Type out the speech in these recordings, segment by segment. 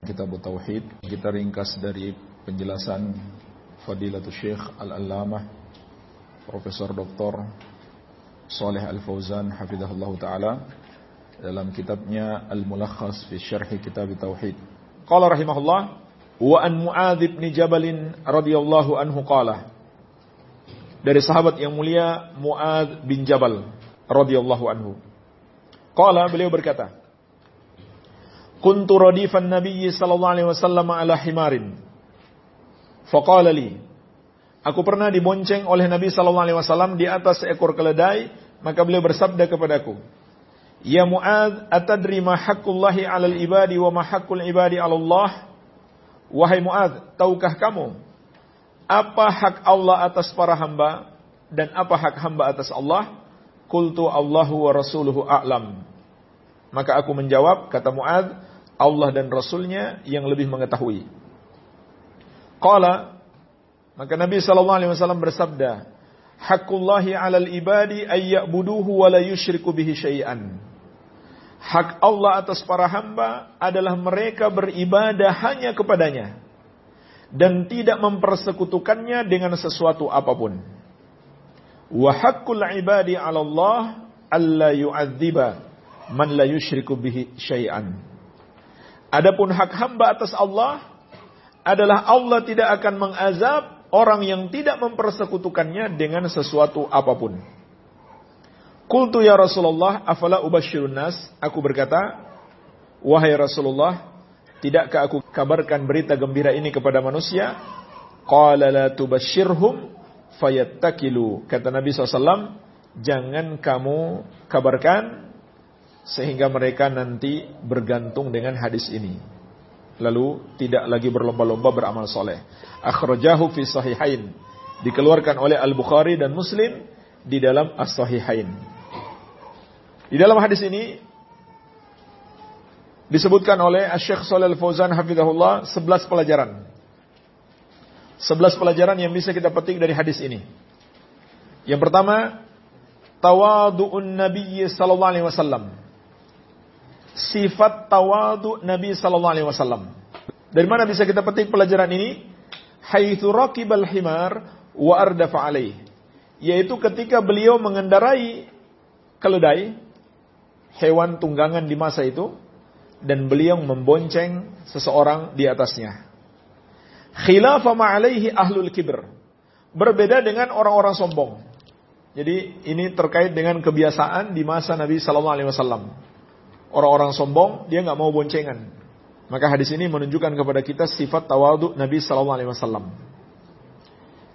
Kitab Tauhid kita ringkas dari penjelasan Fadilatul Syekh Al-Allamah Profesor Dr. Saleh Al-Fauzan hafizahullah taala dalam kitabnya Al-Mulakhas fi Syarh Kitab Tauhid. Qala rahimahullah wa an Muadz bin Jabal radhiyallahu anhu qala dari sahabat yang mulia Muadz bin Jabal radhiyallahu anhu. Qala beliau berkata, Kuntu radifan Nabi sallallahu alaihi wasallam ala himarin. Faqala li. Aku pernah dibonceng oleh Nabi sallallahu alaihi wasallam di atas seekor keledai, maka beliau bersabda kepadaku, "Ya Muad, atadri ma haqqullahi 'alal ibadi wa ma haqqul ibadi 'ala Allah?" Wahai Muad, tahukah kamu apa hak Allah atas para hamba dan apa hak hamba atas Allah? Qultu Allahu wa rasuluhu a'lam. Maka aku menjawab, kata Muad, Allah dan Rasulnya yang lebih mengetahui. Qala, maka Nabi SAW bersabda, Hakullahi alal ibadi ayya'buduhu wa la yushriku bihi syai'an. Hak Allah atas para hamba adalah mereka beribadah hanya kepadanya dan tidak mempersekutukannya dengan sesuatu apa pun. Wa haqqul ibadi 'ala Allah alla yu'adziba man la yushriku bihi syai'an. Adapun hak hamba atas Allah adalah Allah tidak akan mengazab orang yang tidak mempersekutukannya dengan sesuatu apa pun. Kultu ya Rasulullah, afala ubashirun nas? Aku berkata, wahai Rasulullah, tidakkah aku kabarkan berita gembira ini kepada manusia? Qala la tubashirhum fayattakilu. Kata Nabi SAW, jangan kamu kabarkan sehingga mereka nanti bergantung dengan hadis ini. Lalu tidak lagi berlomba-lomba beramal soleh. Akhrajahu fi sahihain. Dikeluarkan oleh Al-Bukhari dan Muslim di dalam As-Sahihain. Di dalam hadis ini disebutkan oleh Syekh Shalal Fauzan hafizahullah 11 pelajaran. 11 pelajaran yang bisa kita petik dari hadis ini. Yang pertama, tawadu'un Nabi sallallahu alaihi wasallam sifat tawadu Nabi sallallahu alaihi wasallam. Dari mana bisa kita petik pelajaran ini? Haitsu raqibal himar wa ardafa alaih. Yaitu ketika beliau mengendarai keledai, hewan tunggangan di masa itu, dan beliau membonceng seseorang di atasnya. Khilafa ma'alaihi ahlul kibr. Berbeda dengan orang-orang sombong. Jadi ini terkait dengan kebiasaan di masa Nabi Sallallahu Alaihi Wasallam orang-orang sombong, dia nggak mau boncengan. Maka hadis ini menunjukkan kepada kita sifat tawadu Nabi Sallallahu Alaihi Wasallam.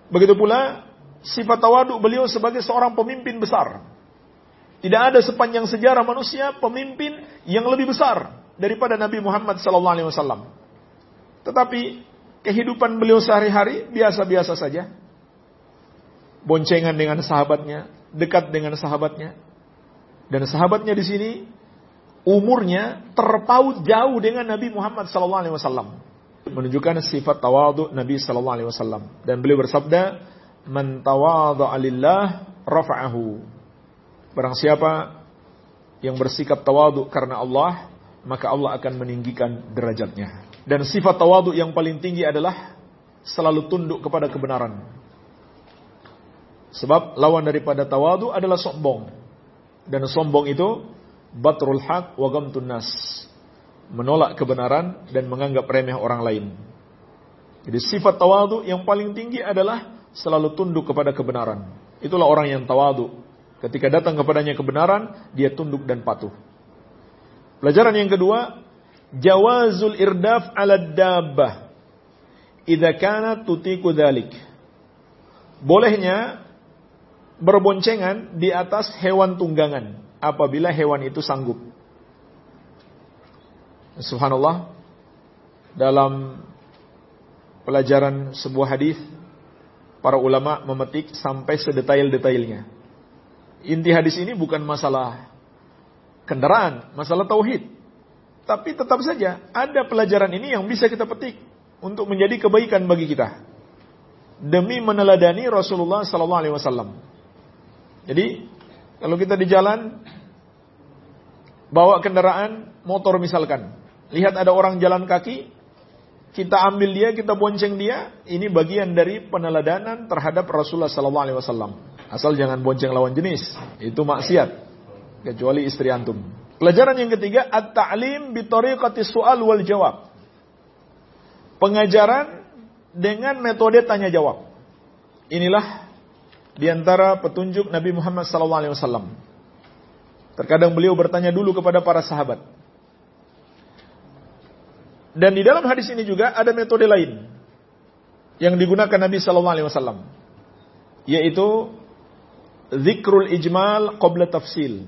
Begitu pula sifat tawadu beliau sebagai seorang pemimpin besar. Tidak ada sepanjang sejarah manusia pemimpin yang lebih besar daripada Nabi Muhammad Sallallahu Alaihi Wasallam. Tetapi kehidupan beliau sehari-hari biasa-biasa saja. Boncengan dengan sahabatnya, dekat dengan sahabatnya. Dan sahabatnya di sini umurnya terpaut jauh dengan Nabi Muhammad SAW. Menunjukkan sifat tawadu Nabi SAW. Dan beliau bersabda, Man alillah rafa'ahu. Barang siapa yang bersikap tawadu karena Allah, maka Allah akan meninggikan derajatnya. Dan sifat tawadu yang paling tinggi adalah selalu tunduk kepada kebenaran. Sebab lawan daripada tawadu adalah sombong. Dan sombong itu batrul haq wa gamtun nas. Menolak kebenaran dan menganggap remeh orang lain. Jadi sifat tawadu yang paling tinggi adalah selalu tunduk kepada kebenaran. Itulah orang yang tawadu. Ketika datang kepadanya kebenaran, dia tunduk dan patuh. Pelajaran yang kedua, jawazul irdaf ala dabbah. Idza kana tutiku dzalik. Bolehnya berboncengan di atas hewan tunggangan apabila hewan itu sanggup. Subhanallah, dalam pelajaran sebuah hadis, para ulama memetik sampai sedetail-detailnya. Inti hadis ini bukan masalah kendaraan, masalah tauhid. Tapi tetap saja ada pelajaran ini yang bisa kita petik untuk menjadi kebaikan bagi kita. Demi meneladani Rasulullah sallallahu alaihi wasallam. Jadi kalau kita di jalan bawa kendaraan motor misalkan, lihat ada orang jalan kaki, kita ambil dia, kita bonceng dia, ini bagian dari peneladanan terhadap Rasulullah sallallahu alaihi wasallam. Asal jangan bonceng lawan jenis, itu maksiat. Kecuali istri antum. Pelajaran yang ketiga, at-ta'lim bi tariqati su'al wal jawab. Pengajaran dengan metode tanya jawab. Inilah di antara petunjuk Nabi Muhammad SAW. Terkadang beliau bertanya dulu kepada para sahabat. Dan di dalam hadis ini juga ada metode lain yang digunakan Nabi SAW, yaitu zikrul ijmal qabla tafsil.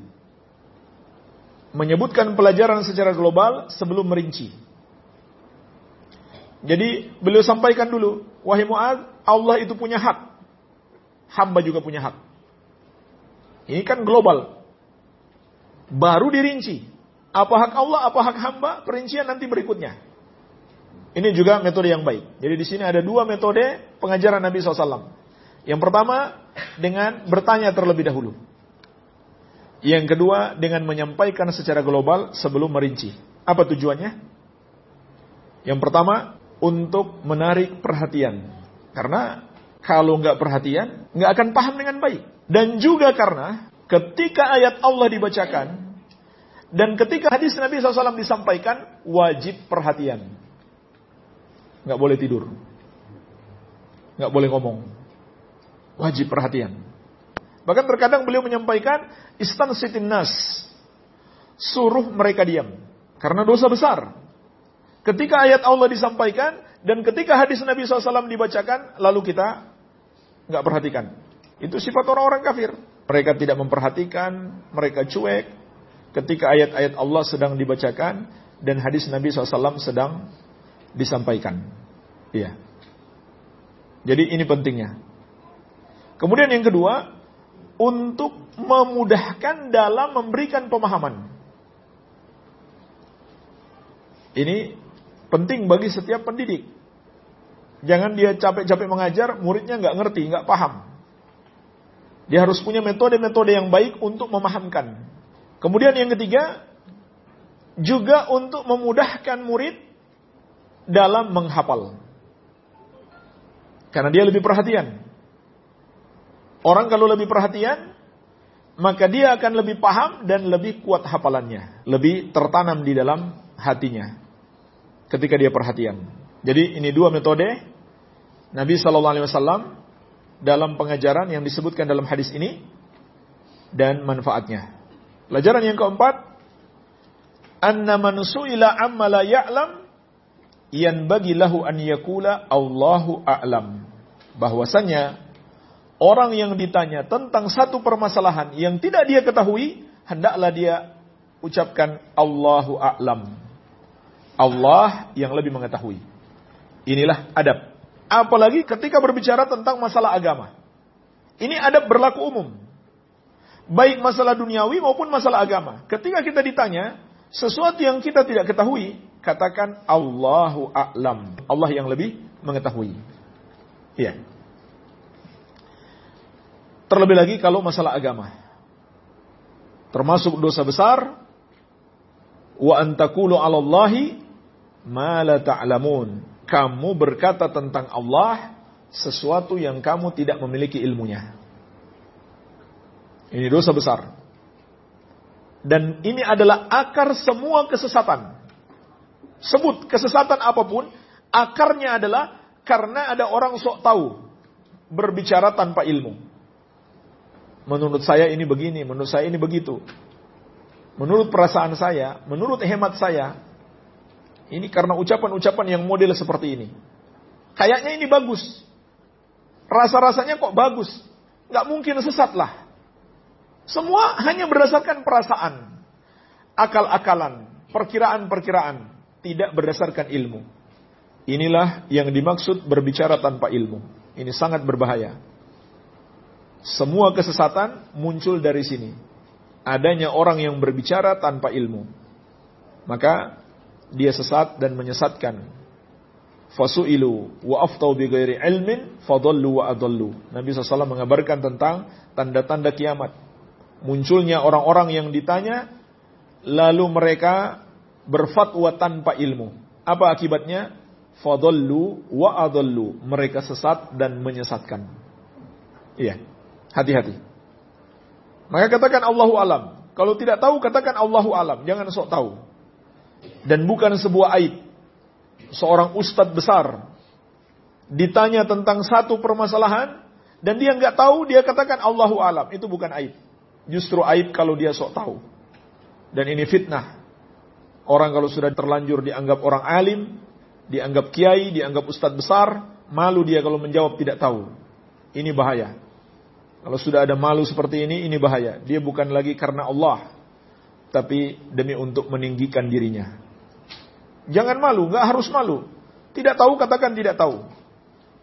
Menyebutkan pelajaran secara global sebelum merinci. Jadi beliau sampaikan dulu, wahai Mu'ad, Allah itu punya hak. Hamba juga punya hak. Ini kan global. Baru dirinci. Apa hak Allah, apa hak hamba, perincian nanti berikutnya. Ini juga metode yang baik. Jadi di sini ada dua metode pengajaran Nabi SAW. Yang pertama dengan bertanya terlebih dahulu. Yang kedua dengan menyampaikan secara global sebelum merinci. Apa tujuannya? Yang pertama untuk menarik perhatian. Karena kalau nggak perhatian, nggak akan paham dengan baik. Dan juga karena ketika ayat Allah dibacakan dan ketika hadis Nabi SAW disampaikan, wajib perhatian nggak boleh tidur, nggak boleh ngomong, wajib perhatian. Bahkan terkadang beliau menyampaikan istan nas, suruh mereka diam, karena dosa besar. Ketika ayat Allah disampaikan dan ketika hadis Nabi SAW dibacakan, lalu kita nggak perhatikan. Itu sifat orang-orang kafir. Mereka tidak memperhatikan, mereka cuek. Ketika ayat-ayat Allah sedang dibacakan dan hadis Nabi SAW sedang disampaikan. Iya. Jadi ini pentingnya. Kemudian yang kedua, untuk memudahkan dalam memberikan pemahaman. Ini penting bagi setiap pendidik. Jangan dia capek-capek mengajar, muridnya nggak ngerti, nggak paham. Dia harus punya metode-metode yang baik untuk memahamkan. Kemudian yang ketiga, juga untuk memudahkan murid dalam menghafal. Karena dia lebih perhatian. Orang kalau lebih perhatian, maka dia akan lebih paham dan lebih kuat hafalannya. Lebih tertanam di dalam hatinya. Ketika dia perhatian. Jadi ini dua metode Nabi Shallallahu Alaihi Wasallam dalam pengajaran yang disebutkan dalam hadis ini dan manfaatnya. Pelajaran yang keempat, anna man su'ila amma la ya'lam yang bagi lahu an yakula Allahu a'lam. Bahwasanya orang yang ditanya tentang satu permasalahan yang tidak dia ketahui, hendaklah dia ucapkan Allahu a'lam. Allah yang lebih mengetahui. Inilah adab. Apalagi ketika berbicara tentang masalah agama. Ini adab berlaku umum. Baik masalah duniawi maupun masalah agama. Ketika kita ditanya, sesuatu yang kita tidak ketahui, katakan Allahu a'lam. Allah yang lebih mengetahui. Iya. Terlebih lagi kalau masalah agama. Termasuk dosa besar wa antakulu 'ala Allahi ma la ta'lamun. Kamu berkata tentang Allah sesuatu yang kamu tidak memiliki ilmunya. Ini dosa besar. Dan ini adalah akar semua kesesatan. Sebut kesesatan apa pun, akarnya adalah karena ada orang sok tahu berbicara tanpa ilmu. Menurut saya ini begini, menurut saya ini begitu. Menurut perasaan saya, menurut hemat saya, ini karena ucapan-ucapan yang model seperti ini. Kayaknya ini bagus. Rasa-rasanya kok bagus. Gak mungkin sesat lah. Semua hanya berdasarkan perasaan. Akal-akalan. Perkiraan-perkiraan tidak berdasarkan ilmu. Inilah yang dimaksud berbicara tanpa ilmu. Ini sangat berbahaya. Semua kesesatan muncul dari sini. Adanya orang yang berbicara tanpa ilmu. Maka dia sesat dan menyesatkan. Fasu'ilu wa aftau bi ghairi ilmin fadallu wa adallu. Nabi SAW mengabarkan tentang tanda-tanda kiamat. Munculnya orang-orang yang ditanya lalu mereka berfatwa tanpa ilmu. Apa akibatnya? Fadallu wa adallu. Mereka sesat dan menyesatkan. Iya. Hati-hati. Maka katakan Allahu alam. Kalau tidak tahu katakan Allahu alam. Jangan sok tahu. Dan bukan sebuah aib. Seorang ustadz besar ditanya tentang satu permasalahan dan dia nggak tahu dia katakan Allahu alam. Itu bukan aib. Justru aib kalau dia sok tahu. Dan ini fitnah. Orang kalau sudah terlanjur dianggap orang alim, dianggap kiai, dianggap ustadz besar, malu dia kalau menjawab tidak tahu. Ini bahaya. Kalau sudah ada malu seperti ini, ini bahaya. Dia bukan lagi karena Allah, tapi demi untuk meninggikan dirinya. Jangan malu, nggak harus malu. Tidak tahu katakan tidak tahu.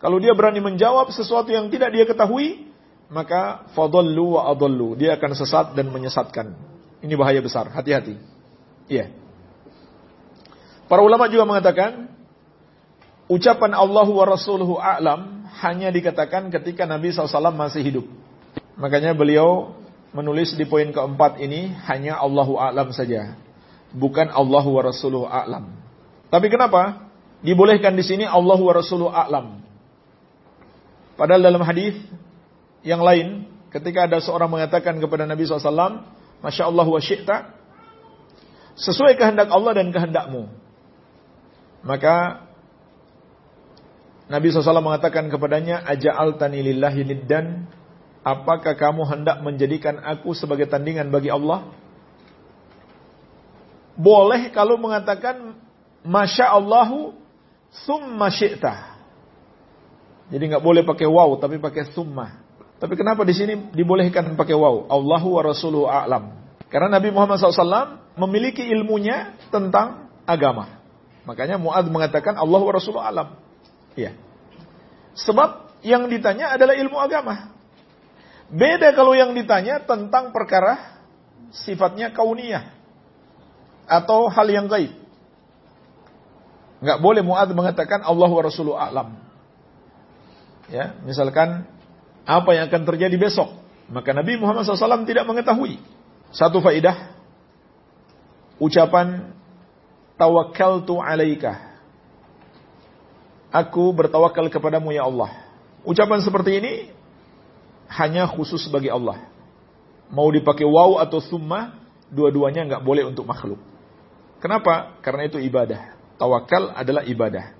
Kalau dia berani menjawab sesuatu yang tidak dia ketahui, maka fadallu wa adallu. Dia akan sesat dan menyesatkan. Ini bahaya besar, hati-hati. Iya. Para ulama juga mengatakan ucapan Allah wa rasuluhu a'lam hanya dikatakan ketika Nabi SAW masih hidup. Makanya beliau menulis di poin keempat ini hanya Allahu a'lam saja. Bukan Allah wa rasuluhu a'lam. Tapi kenapa? Dibolehkan di sini Allah wa a'lam. Padahal dalam hadis yang lain ketika ada seorang mengatakan kepada Nabi SAW, Masya Allah wa syi'ta, sesuai kehendak Allah dan kehendakmu. Maka Nabi SAW mengatakan kepadanya, Aja'al tani lillahi niddan, apakah kamu hendak menjadikan aku sebagai tandingan bagi Allah? Boleh kalau mengatakan, Masya Allahu, summa syi'ta. Jadi nggak boleh pakai wow, tapi pakai summa. Tapi kenapa di sini dibolehkan pakai wow? Allahu wa a'lam. Karena Nabi Muhammad SAW memiliki ilmunya tentang agama. Makanya Mu'ad mengatakan Allah wa alam. Ya. Sebab yang ditanya adalah ilmu agama. Beda kalau yang ditanya tentang perkara sifatnya kauniyah. Atau hal yang gaib. Nggak boleh Mu'ad mengatakan Allah wa Rasulullah alam. Ya, misalkan apa yang akan terjadi besok. Maka Nabi Muhammad SAW tidak mengetahui. Satu faidah. Ucapan tawakkaltu alaika. Aku bertawakal kepadamu ya Allah. Ucapan seperti ini hanya khusus bagi Allah. Mau dipakai waw atau summa, dua-duanya nggak boleh untuk makhluk. Kenapa? Karena itu ibadah. Tawakal adalah ibadah.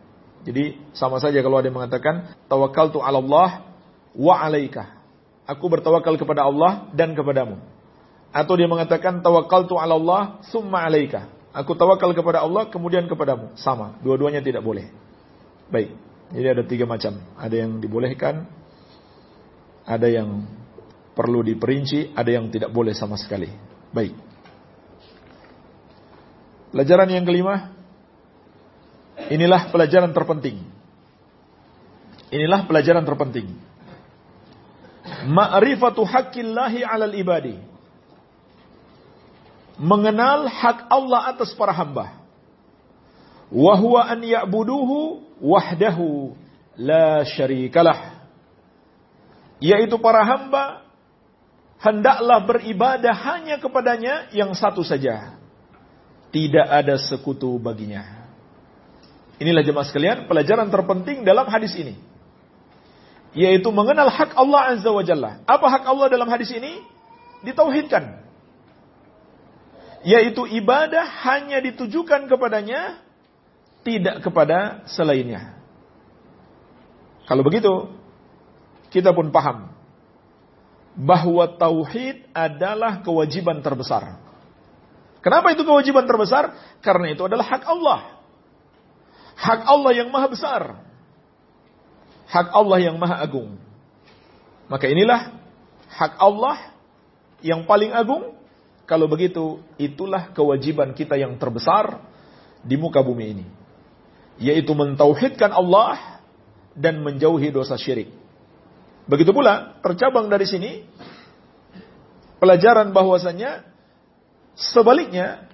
Jadi sama saja kalau ada yang mengatakan tawakal tu Allah wa alaika. Aku bertawakal kepada Allah dan kepadamu. Atau dia mengatakan tawakal tu Allah summa alaika. Aku tawakal kepada Allah kemudian kepadamu. Sama, dua-duanya tidak boleh. Baik. Jadi ada tiga macam. Ada yang dibolehkan, ada yang perlu diperinci, ada yang tidak boleh sama sekali. Baik. Pelajaran yang kelima, inilah pelajaran terpenting. Inilah pelajaran terpenting. Ma'rifatu haqqillahi 'alal ibadi mengenal hak Allah atas para hamba. Wahwa an ya'buduhu wahdahu la syarikalah. Yaitu para hamba hendaklah beribadah hanya kepadanya yang satu saja. Tidak ada sekutu baginya. Inilah jemaah sekalian pelajaran terpenting dalam hadis ini. Yaitu mengenal hak Allah Azza wa Jalla. Apa hak Allah dalam hadis ini? Ditauhidkan yaitu ibadah hanya ditujukan kepadanya, tidak kepada selainnya. Kalau begitu, kita pun paham bahwa tauhid adalah kewajiban terbesar. Kenapa itu kewajiban terbesar? Karena itu adalah hak Allah. Hak Allah yang maha besar. Hak Allah yang maha agung. Maka inilah hak Allah yang paling agung kalau begitu, itulah kewajiban kita yang terbesar di muka bumi ini. Yaitu mentauhidkan Allah dan menjauhi dosa syirik. Begitu pula, tercabang dari sini, pelajaran bahwasanya sebaliknya,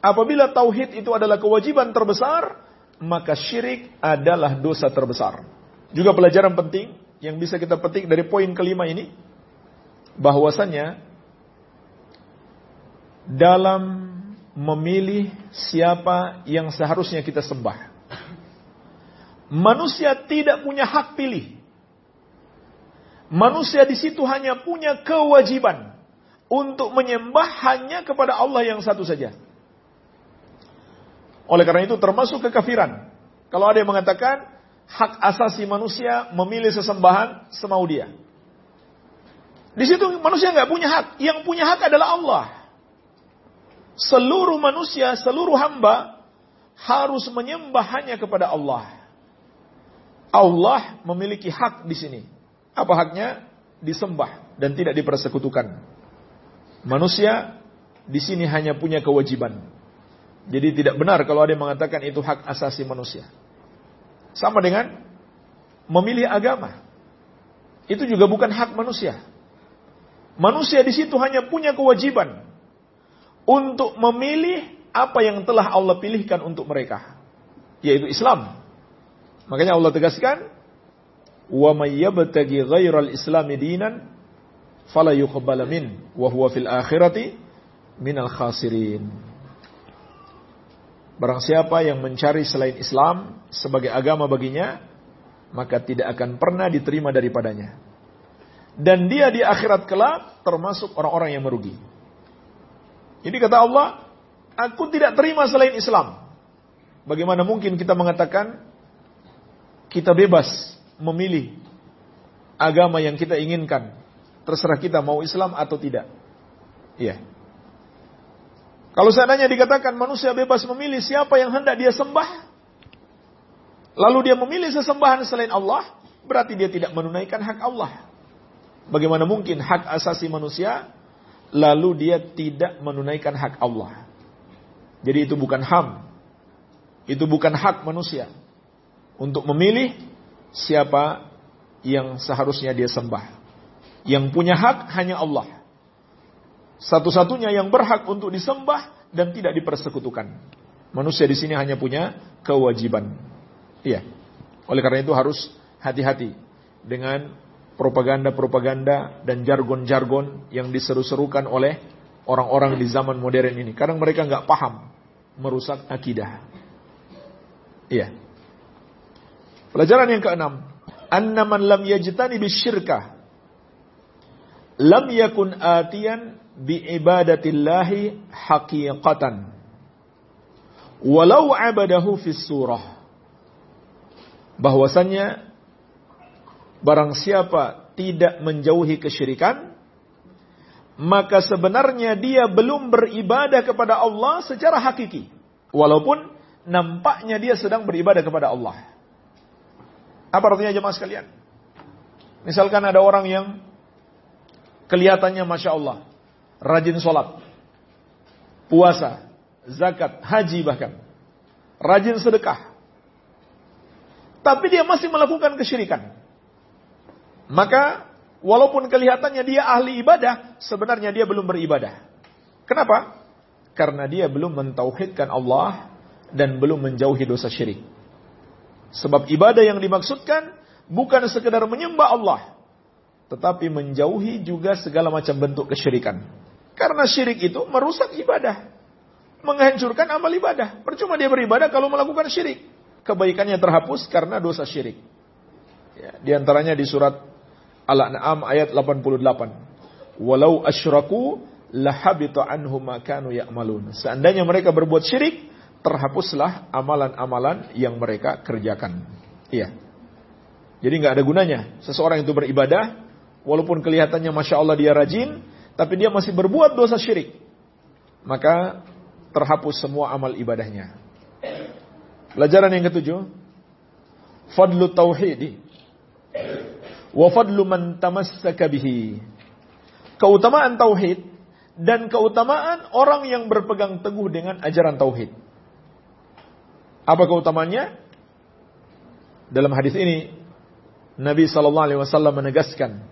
apabila tauhid itu adalah kewajiban terbesar, maka syirik adalah dosa terbesar. Juga pelajaran penting yang bisa kita petik dari poin kelima ini, bahwasanya dalam memilih siapa yang seharusnya kita sembah. Manusia tidak punya hak pilih. Manusia di situ hanya punya kewajiban untuk menyembah hanya kepada Allah yang satu saja. Oleh karena itu termasuk kekafiran. Kalau ada yang mengatakan hak asasi manusia memilih sesembahan semau dia. Di situ manusia nggak punya hak. Yang punya hak adalah Allah. Seluruh manusia, seluruh hamba harus menyembah hanya kepada Allah. Allah memiliki hak di sini. Apa haknya? Disembah dan tidak dipersekutukan. Manusia di sini hanya punya kewajiban. Jadi tidak benar kalau ada yang mengatakan itu hak asasi manusia. Sama dengan memilih agama. Itu juga bukan hak manusia. Manusia di situ hanya punya kewajiban untuk memilih apa yang telah Allah pilihkan untuk mereka, yaitu Islam. Makanya Allah tegaskan, "Wa may yabtaghi ghairal islami dinan fala yuqbal min wa huwa fil akhirati minal khasirin." Barang siapa yang mencari selain Islam sebagai agama baginya, maka tidak akan pernah diterima daripadanya dan dia di akhirat kelak termasuk orang-orang yang merugi. Jadi kata Allah, aku tidak terima selain Islam. Bagaimana mungkin kita mengatakan kita bebas memilih agama yang kita inginkan. Terserah kita mau Islam atau tidak. Iya. Kalau seandainya dikatakan manusia bebas memilih siapa yang hendak dia sembah, lalu dia memilih sesembahan selain Allah, berarti dia tidak menunaikan hak Allah. Bagaimana mungkin hak asasi manusia lalu dia tidak menunaikan hak Allah? Jadi itu bukan ham. Itu bukan hak manusia untuk memilih siapa yang seharusnya dia sembah. Yang punya hak hanya Allah. Satu-satunya yang berhak untuk disembah dan tidak dipersekutukan. Manusia di sini hanya punya kewajiban. Iya. Oleh karena itu harus hati-hati dengan propaganda-propaganda dan jargon-jargon yang diseru-serukan oleh orang-orang di zaman modern ini. Kadang mereka nggak paham, merusak akidah. Iya. Pelajaran yang keenam, anna man lam yajtani bisyirka lam yakun atiyan bi ibadatillahi haqiqatan walau abadahu fis surah bahwasannya Barang siapa tidak menjauhi kesyirikan, maka sebenarnya dia belum beribadah kepada Allah secara hakiki. Walaupun nampaknya dia sedang beribadah kepada Allah. Apa artinya jemaah sekalian? Misalkan ada orang yang kelihatannya Masya Allah, rajin sholat, puasa, zakat, haji bahkan, rajin sedekah. Tapi dia masih melakukan kesyirikan. Maka walaupun kelihatannya dia ahli ibadah, sebenarnya dia belum beribadah. Kenapa? Karena dia belum mentauhidkan Allah dan belum menjauhi dosa syirik. Sebab ibadah yang dimaksudkan bukan sekedar menyembah Allah, tetapi menjauhi juga segala macam bentuk kesyirikan. Karena syirik itu merusak ibadah, menghancurkan amal ibadah. Percuma dia beribadah kalau melakukan syirik. Kebaikannya terhapus karena dosa syirik. Ya, di antaranya di surat Al-An'am ayat 88. Walau asyraku lahabita anhum ma kanu ya'malun. Seandainya mereka berbuat syirik, terhapuslah amalan-amalan yang mereka kerjakan. Iya. Jadi nggak ada gunanya seseorang itu beribadah, walaupun kelihatannya masya Allah dia rajin, tapi dia masih berbuat dosa syirik, maka terhapus semua amal ibadahnya. Pelajaran yang ketujuh, fadlu tauhid wa fadlu man tamassaka bihi. Keutamaan tauhid dan keutamaan orang yang berpegang teguh dengan ajaran tauhid. Apa keutamaannya? Dalam hadis ini Nabi sallallahu alaihi wasallam menegaskan,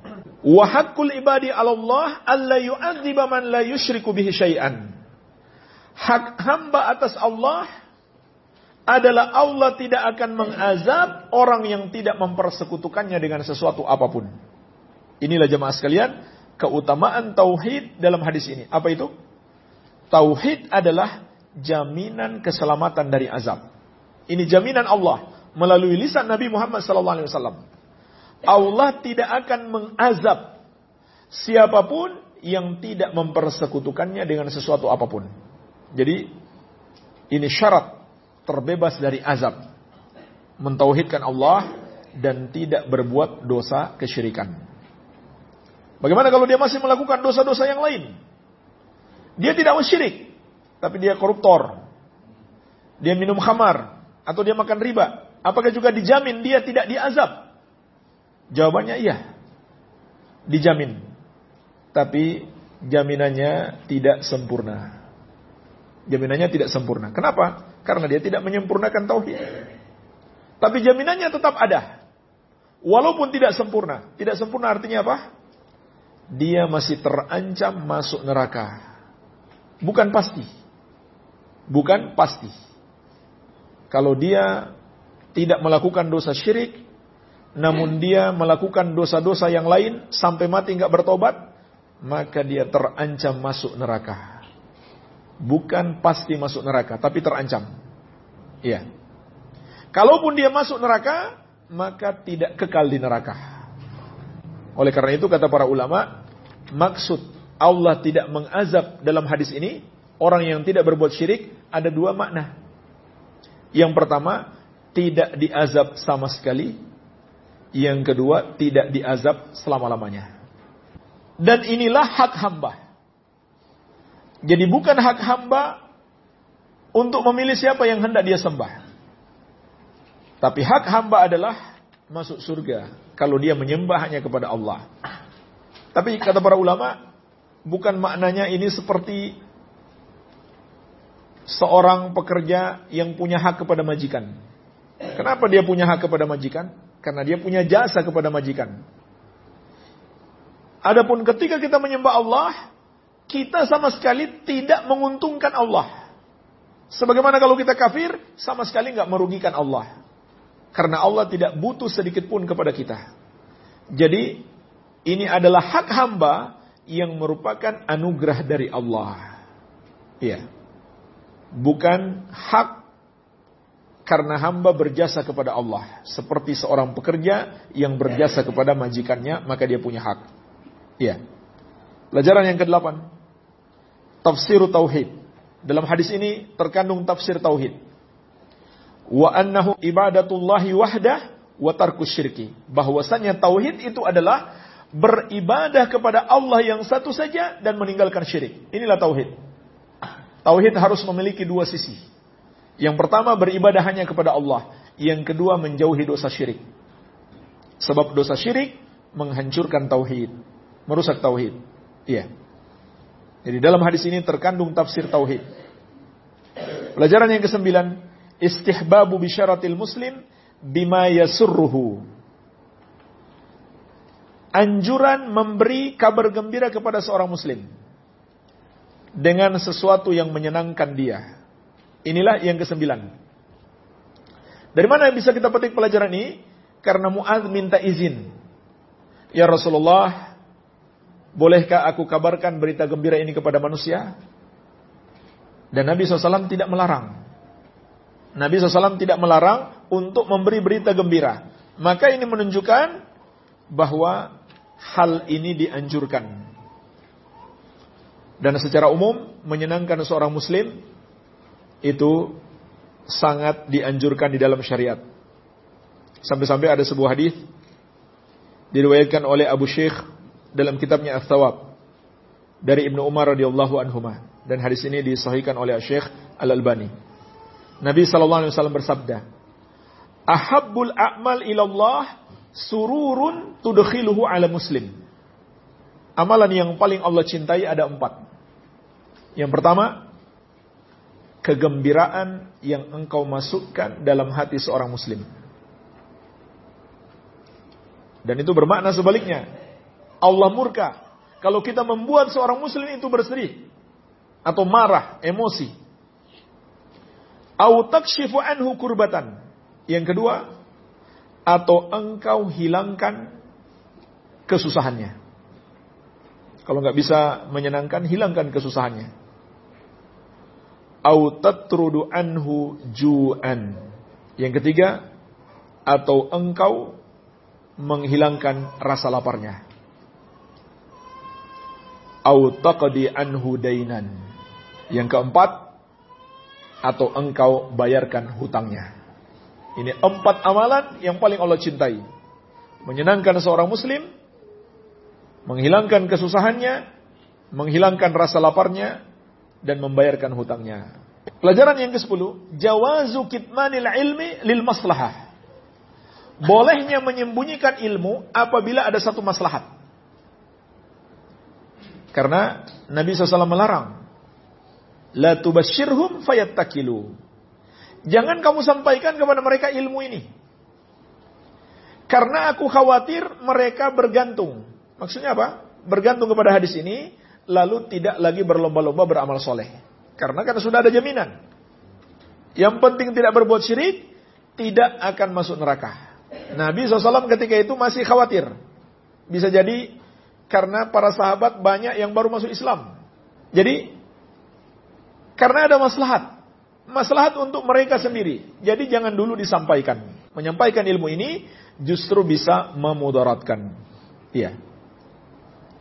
"Wa ibadi 'ala Allah alla yu'adziba man la yusyriku bihi syai'an." Hak hamba atas Allah adalah Allah tidak akan mengazab orang yang tidak mempersekutukannya dengan sesuatu apa pun. Inilah jemaah sekalian, keutamaan tauhid dalam hadis ini. Apa itu? Tauhid adalah jaminan keselamatan dari azab. Ini jaminan Allah melalui lisan Nabi Muhammad SAW. Allah tidak akan mengazab siapa pun yang tidak mempersekutukannya dengan sesuatu apa pun. Jadi ini syarat terbebas dari azab. Mentauhidkan Allah dan tidak berbuat dosa kesyirikan. Bagaimana kalau dia masih melakukan dosa-dosa yang lain? Dia tidak syirik, tapi dia koruptor. Dia minum khamar atau dia makan riba. Apakah juga dijamin dia tidak diazab? Jawabannya iya. Dijamin. Tapi jaminannya tidak sempurna. Jaminannya tidak sempurna. Kenapa? Karena dia tidak menyempurnakan tauhid. Tapi jaminannya tetap ada. Walaupun tidak sempurna. Tidak sempurna artinya apa? Dia masih terancam masuk neraka. Bukan pasti. Bukan pasti. Kalau dia tidak melakukan dosa syirik, namun dia melakukan dosa-dosa yang lain sampai mati nggak bertobat, maka dia terancam masuk neraka. Bukan pasti masuk neraka, tapi terancam. Iya. Kalaupun dia masuk neraka, maka tidak kekal di neraka. Oleh karena itu kata para ulama, maksud Allah tidak mengazab dalam hadis ini orang yang tidak berbuat syirik ada dua makna. Yang pertama, tidak diazab sama sekali. Yang kedua, tidak diazab selama-lamanya. Dan inilah hak hamba. Jadi bukan hak hamba untuk memilih siapa yang hendak dia sembah. Tapi hak hamba adalah masuk surga kalau dia menyembah hanya kepada Allah. Tapi kata para ulama, bukan maknanya ini seperti seorang pekerja yang punya hak kepada majikan. Kenapa dia punya hak kepada majikan? Karena dia punya jasa kepada majikan. Adapun ketika kita menyembah Allah, kita sama sekali tidak menguntungkan Allah. Sebagaimana kalau kita kafir, sama sekali nggak merugikan Allah. Karena Allah tidak butuh sedikit pun kepada kita. Jadi, ini adalah hak hamba yang merupakan anugerah dari Allah. Iya. Bukan hak karena hamba berjasa kepada Allah. Seperti seorang pekerja yang berjasa kepada majikannya, maka dia punya hak. Iya. Pelajaran yang ke-8. Tafsir Tauhid. Dalam hadis ini terkandung tafsir Tauhid. Wa annahu ibadatullahi wahdah wa tarkus syirki. Bahwasanya Tauhid itu adalah beribadah kepada Allah yang satu saja dan meninggalkan syirik. Inilah Tauhid. Tauhid harus memiliki dua sisi. Yang pertama beribadah hanya kepada Allah. Yang kedua menjauhi dosa syirik. Sebab dosa syirik menghancurkan tauhid, merusak tauhid. Iya. Jadi dalam hadis ini terkandung tafsir tauhid. Pelajaran yang kesembilan, istihbabu bisyaratil muslim bima yasurruhu. Anjuran memberi kabar gembira kepada seorang muslim dengan sesuatu yang menyenangkan dia. Inilah yang kesembilan. Dari mana bisa kita petik pelajaran ini? Karena Mu'ad minta izin. Ya Rasulullah, bolehkah aku kabarkan berita gembira ini kepada manusia? Dan Nabi SAW tidak melarang. Nabi SAW tidak melarang untuk memberi berita gembira. Maka ini menunjukkan bahwa hal ini dianjurkan. Dan secara umum menyenangkan seorang muslim itu sangat dianjurkan di dalam syariat. Sampai-sampai ada sebuah hadis diriwayatkan oleh Abu Syekh dalam kitabnya Ats-Tsawab dari Ibnu Umar radhiyallahu anhu dan hadis ini disahihkan oleh Syekh Al-Albani. Nabi wasallam bersabda, "Ahabbul a'mal ilallah sururun tudkhiluhu ala muslim." Amalan yang paling Allah cintai ada empat. Yang pertama, kegembiraan yang engkau masukkan dalam hati seorang muslim. Dan itu bermakna sebaliknya. Allah murka kalau kita membuat seorang muslim itu bersedih atau marah, emosi. Au takshifu anhu kurbatan. Yang kedua, atau engkau hilangkan kesusahannya. Kalau nggak bisa menyenangkan, hilangkan kesusahannya. Au tatrudu anhu ju'an. Yang ketiga, atau engkau menghilangkan rasa laparnya. Au taqdi anhu dainan. Yang keempat, atau engkau bayarkan hutangnya. Ini empat amalan yang paling Allah cintai. Menyenangkan seorang muslim, menghilangkan kesusahannya, menghilangkan rasa laparnya, dan membayarkan hutangnya. Pelajaran yang ke-10, jawazu kitmanil ilmi lil maslahah. Bolehnya menyembunyikan ilmu apabila ada satu maslahat. Karena Nabi SAW melarang. La tubashirhum fayattakilu. Jangan kamu sampaikan kepada mereka ilmu ini. Karena aku khawatir mereka bergantung. Maksudnya apa? Bergantung kepada hadis ini, lalu tidak lagi berlomba-lomba beramal soleh. Karena karena sudah ada jaminan. Yang penting tidak berbuat syirik, tidak akan masuk neraka. Nabi SAW ketika itu masih khawatir. Bisa jadi karena para sahabat banyak yang baru masuk Islam. Jadi, karena ada maslahat. Maslahat untuk mereka sendiri. Jadi jangan dulu disampaikan. Menyampaikan ilmu ini justru bisa memudaratkan. Iya.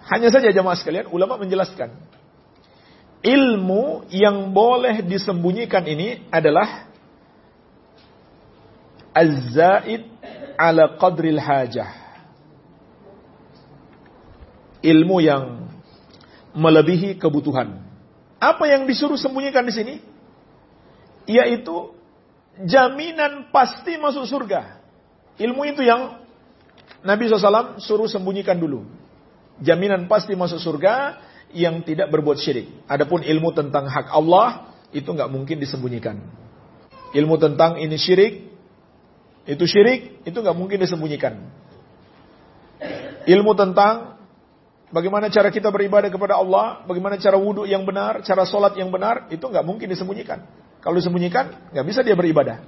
Hanya saja jamaah sekalian, ulama menjelaskan. Ilmu yang boleh disembunyikan ini adalah az-zaid ala qadril hajah. Ilmu yang melebihi kebutuhan. Apa yang disuruh sembunyikan di sini? Yaitu jaminan pasti masuk surga. Ilmu itu yang Nabi SAW suruh sembunyikan dulu. Jaminan pasti masuk surga yang tidak berbuat syirik. Adapun ilmu tentang hak Allah itu nggak mungkin disembunyikan. Ilmu tentang ini syirik, itu syirik, itu nggak mungkin disembunyikan. Ilmu tentang bagaimana cara kita beribadah kepada Allah, bagaimana cara wudhu yang benar, cara sholat yang benar, itu nggak mungkin disembunyikan. Kalau disembunyikan, nggak bisa dia beribadah.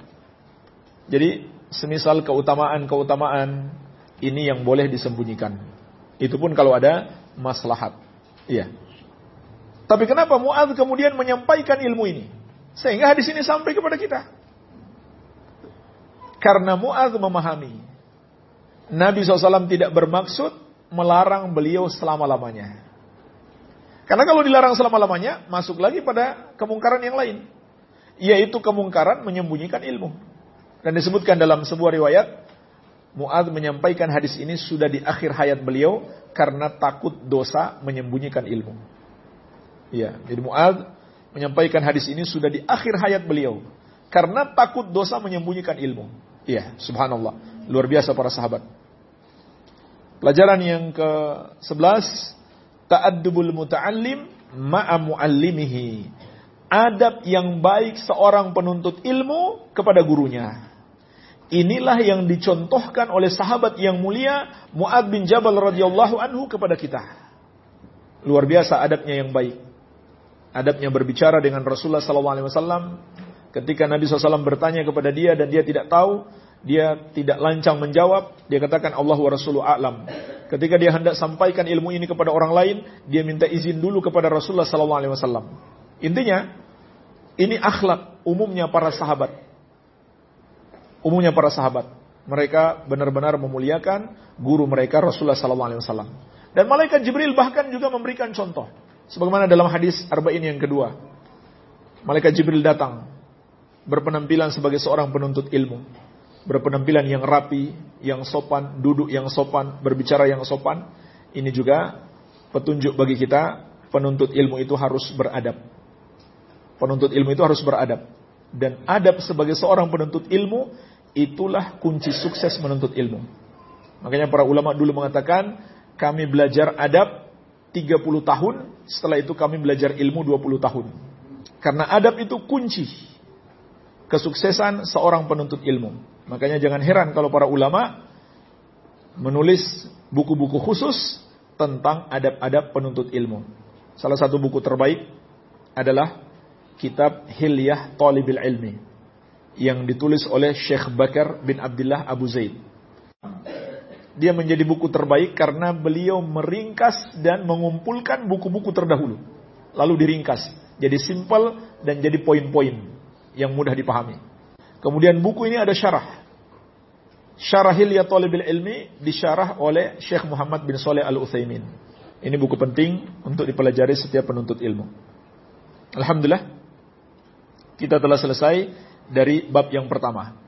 Jadi, semisal keutamaan-keutamaan ini yang boleh disembunyikan. Itu pun kalau ada maslahat. Iya. Tapi kenapa Mu'adz kemudian menyampaikan ilmu ini? Sehingga hadis ini sampai kepada kita. Karena Mu'adz memahami. Nabi SAW tidak bermaksud melarang beliau selama-lamanya. Karena kalau dilarang selama-lamanya, masuk lagi pada kemungkaran yang lain. Yaitu kemungkaran menyembunyikan ilmu. Dan disebutkan dalam sebuah riwayat, Mu'adz menyampaikan hadis ini sudah di akhir hayat beliau karena takut dosa menyembunyikan ilmu. Ya, jadi Mu'adz menyampaikan hadis ini sudah di akhir hayat beliau karena takut dosa menyembunyikan ilmu. Iya, subhanallah. Luar biasa para sahabat. Pelajaran yang ke-11, ta'addubul muta'allim ma'a muallimihi. Adab yang baik seorang penuntut ilmu kepada gurunya. Inilah yang dicontohkan oleh sahabat yang mulia Mu'ad bin Jabal radhiyallahu anhu kepada kita. Luar biasa adabnya yang baik. Adabnya berbicara dengan Rasulullah sallallahu alaihi wasallam Ketika Nabi SAW bertanya kepada dia dan dia tidak tahu, dia tidak lancang menjawab, dia katakan Allah wa Rasuluh a'lam. Ketika dia hendak sampaikan ilmu ini kepada orang lain, dia minta izin dulu kepada Rasulullah SAW. Intinya, ini akhlak umumnya para sahabat. Umumnya para sahabat. Mereka benar-benar memuliakan guru mereka Rasulullah SAW. Dan malaikat Jibril bahkan juga memberikan contoh. Sebagaimana dalam hadis Arba'in yang kedua. Malaikat Jibril datang berpenampilan sebagai seorang penuntut ilmu. Berpenampilan yang rapi, yang sopan, duduk yang sopan, berbicara yang sopan. Ini juga petunjuk bagi kita, penuntut ilmu itu harus beradab. Penuntut ilmu itu harus beradab. Dan adab sebagai seorang penuntut ilmu, itulah kunci sukses menuntut ilmu. Makanya para ulama dulu mengatakan, kami belajar adab 30 tahun, setelah itu kami belajar ilmu 20 tahun. Karena adab itu kunci kesuksesan seorang penuntut ilmu. Makanya jangan heran kalau para ulama menulis buku-buku khusus tentang adab-adab penuntut ilmu. Salah satu buku terbaik adalah kitab Hilyah Talibil Ilmi yang ditulis oleh Syekh Bakar bin Abdullah Abu Zaid. Dia menjadi buku terbaik karena beliau meringkas dan mengumpulkan buku-buku terdahulu. Lalu diringkas Jadi simple dan jadi poin-poin yang mudah dipahami. Kemudian buku ini ada syarah. Syarah Hilya Talibil Ilmi disyarah oleh Syekh Muhammad bin Saleh Al-Utsaimin. Ini buku penting untuk dipelajari setiap penuntut ilmu. Alhamdulillah kita telah selesai dari bab yang pertama.